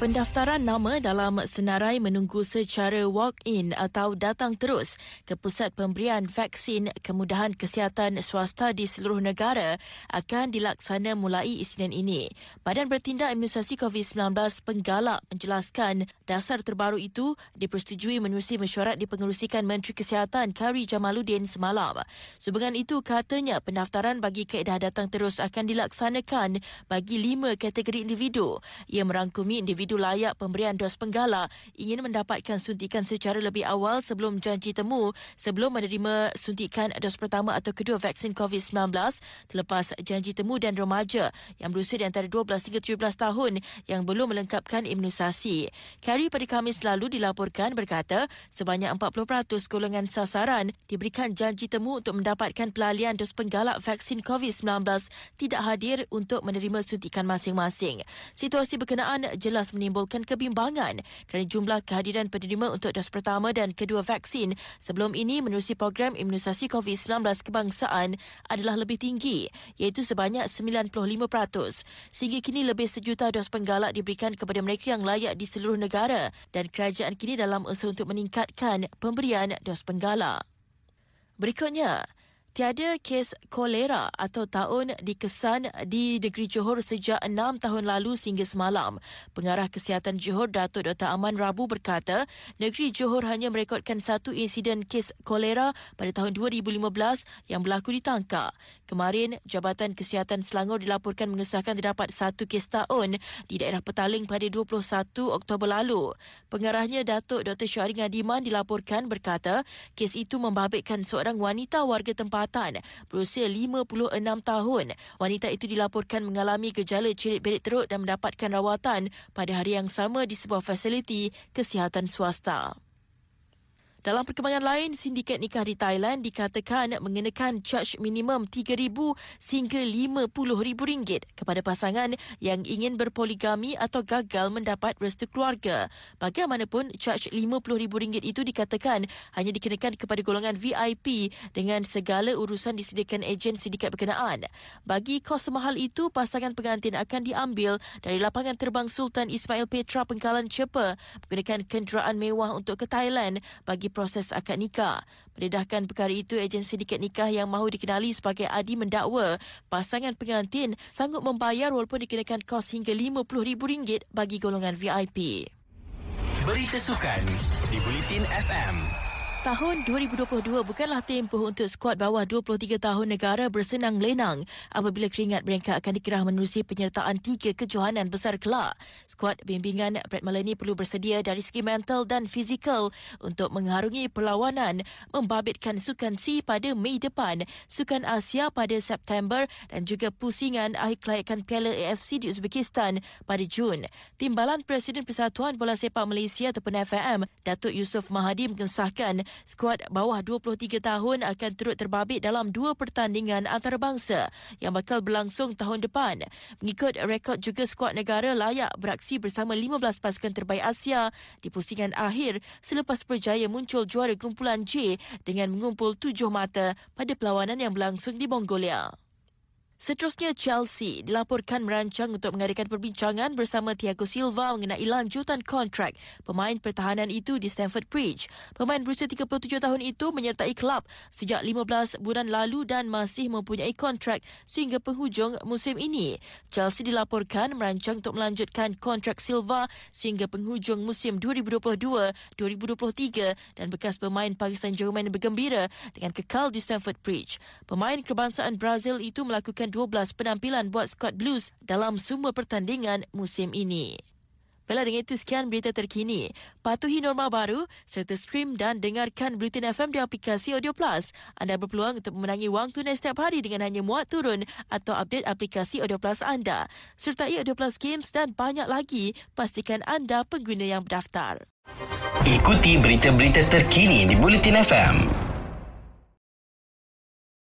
Pendaftaran nama dalam senarai menunggu secara walk-in atau datang terus ke pusat pemberian vaksin kemudahan kesihatan swasta di seluruh negara akan dilaksana mulai Isnin ini. Badan Bertindak Imunisasi COVID-19 Penggalak menjelaskan dasar terbaru itu dipersetujui menerusi mesyuarat dipengerusikan Menteri Kesihatan Kari Jamaluddin semalam. Sehubungan itu katanya pendaftaran bagi kaedah datang terus akan dilaksanakan bagi lima kategori individu. Ia merangkumi individu individu layak pemberian dos penggala ingin mendapatkan suntikan secara lebih awal sebelum janji temu sebelum menerima suntikan dos pertama atau kedua vaksin COVID-19 terlepas janji temu dan remaja yang berusia di antara 12 hingga 17 tahun yang belum melengkapkan imunisasi. Kerry pada Khamis lalu dilaporkan berkata sebanyak 40% golongan sasaran diberikan janji temu untuk mendapatkan pelalian dos penggalak vaksin COVID-19 tidak hadir untuk menerima suntikan masing-masing. Situasi berkenaan jelas menimbulkan kebimbangan kerana jumlah kehadiran penerima untuk dos pertama dan kedua vaksin sebelum ini menerusi program imunisasi COVID-19 kebangsaan adalah lebih tinggi iaitu sebanyak 95%. Sehingga kini lebih sejuta dos penggalak diberikan kepada mereka yang layak di seluruh negara dan kerajaan kini dalam usaha untuk meningkatkan pemberian dos penggalak. Berikutnya, Tiada kes kolera atau taun dikesan di negeri Johor sejak enam tahun lalu sehingga semalam. Pengarah Kesihatan Johor Datuk Dr. Aman Rabu berkata, negeri Johor hanya merekodkan satu insiden kes kolera pada tahun 2015 yang berlaku di Tangka. Kemarin, Jabatan Kesihatan Selangor dilaporkan mengesahkan terdapat satu kes taun di daerah Petaling pada 21 Oktober lalu. Pengarahnya Datuk Dr. Syahri Ngadiman dilaporkan berkata, kes itu membabitkan seorang wanita warga tempat tempatan berusia 56 tahun. Wanita itu dilaporkan mengalami gejala cerit-berit teruk dan mendapatkan rawatan pada hari yang sama di sebuah fasiliti kesihatan swasta. Dalam perkembangan lain, sindiket nikah di Thailand dikatakan mengenakan charge minimum RM3,000 sehingga RM50,000 kepada pasangan yang ingin berpoligami atau gagal mendapat restu keluarga. Bagaimanapun, charge RM50,000 itu dikatakan hanya dikenakan kepada golongan VIP dengan segala urusan disediakan ejen sindiket berkenaan. Bagi kos mahal itu, pasangan pengantin akan diambil dari lapangan terbang Sultan Ismail Petra Pengkalan Cepa menggunakan kenderaan mewah untuk ke Thailand bagi proses akad nikah. Mendedahkan perkara itu, ejen sindiket nikah yang mahu dikenali sebagai Adi mendakwa pasangan pengantin sanggup membayar walaupun dikenakan kos hingga RM50,000 bagi golongan VIP. Berita sukan di Bulletin FM. Tahun 2022 bukanlah tempoh untuk skuad bawah 23 tahun negara bersenang lenang apabila keringat mereka akan dikerah menerusi penyertaan tiga kejohanan besar kelak. Skuad bimbingan Brad Maloney perlu bersedia dari segi mental dan fizikal untuk mengharungi perlawanan membabitkan Sukan C pada Mei depan, Sukan Asia pada September dan juga pusingan akhir kelayakan Piala AFC di Uzbekistan pada Jun. Timbalan Presiden Persatuan Bola Sepak Malaysia ataupun FAM, Datuk Yusof Mahadi mengesahkan skuad bawah 23 tahun akan turut terbabit dalam dua pertandingan antarabangsa yang bakal berlangsung tahun depan. Mengikut rekod juga skuad negara layak beraksi bersama 15 pasukan terbaik Asia di pusingan akhir selepas berjaya muncul juara kumpulan J dengan mengumpul tujuh mata pada perlawanan yang berlangsung di Mongolia. Seterusnya, Chelsea dilaporkan merancang untuk mengadakan perbincangan bersama Thiago Silva mengenai lanjutan kontrak pemain pertahanan itu di Stamford Bridge. Pemain berusia 37 tahun itu menyertai klub sejak 15 bulan lalu dan masih mempunyai kontrak sehingga penghujung musim ini. Chelsea dilaporkan merancang untuk melanjutkan kontrak Silva sehingga penghujung musim 2022-2023 dan bekas pemain Paris Saint-Germain bergembira dengan kekal di Stamford Bridge. Pemain kebangsaan Brazil itu melakukan 12 penampilan buat Scott Blues dalam semua pertandingan musim ini. Baiklah dengan itu sekian berita terkini. Patuhi norma baru serta stream dan dengarkan Bulletin FM di aplikasi Audio Plus. Anda berpeluang untuk memenangi wang tunai setiap hari dengan hanya muat turun atau update aplikasi Audio Plus anda. Sertai Audio Plus Games dan banyak lagi, pastikan anda pengguna yang berdaftar. Ikuti berita-berita terkini di Bulletin FM.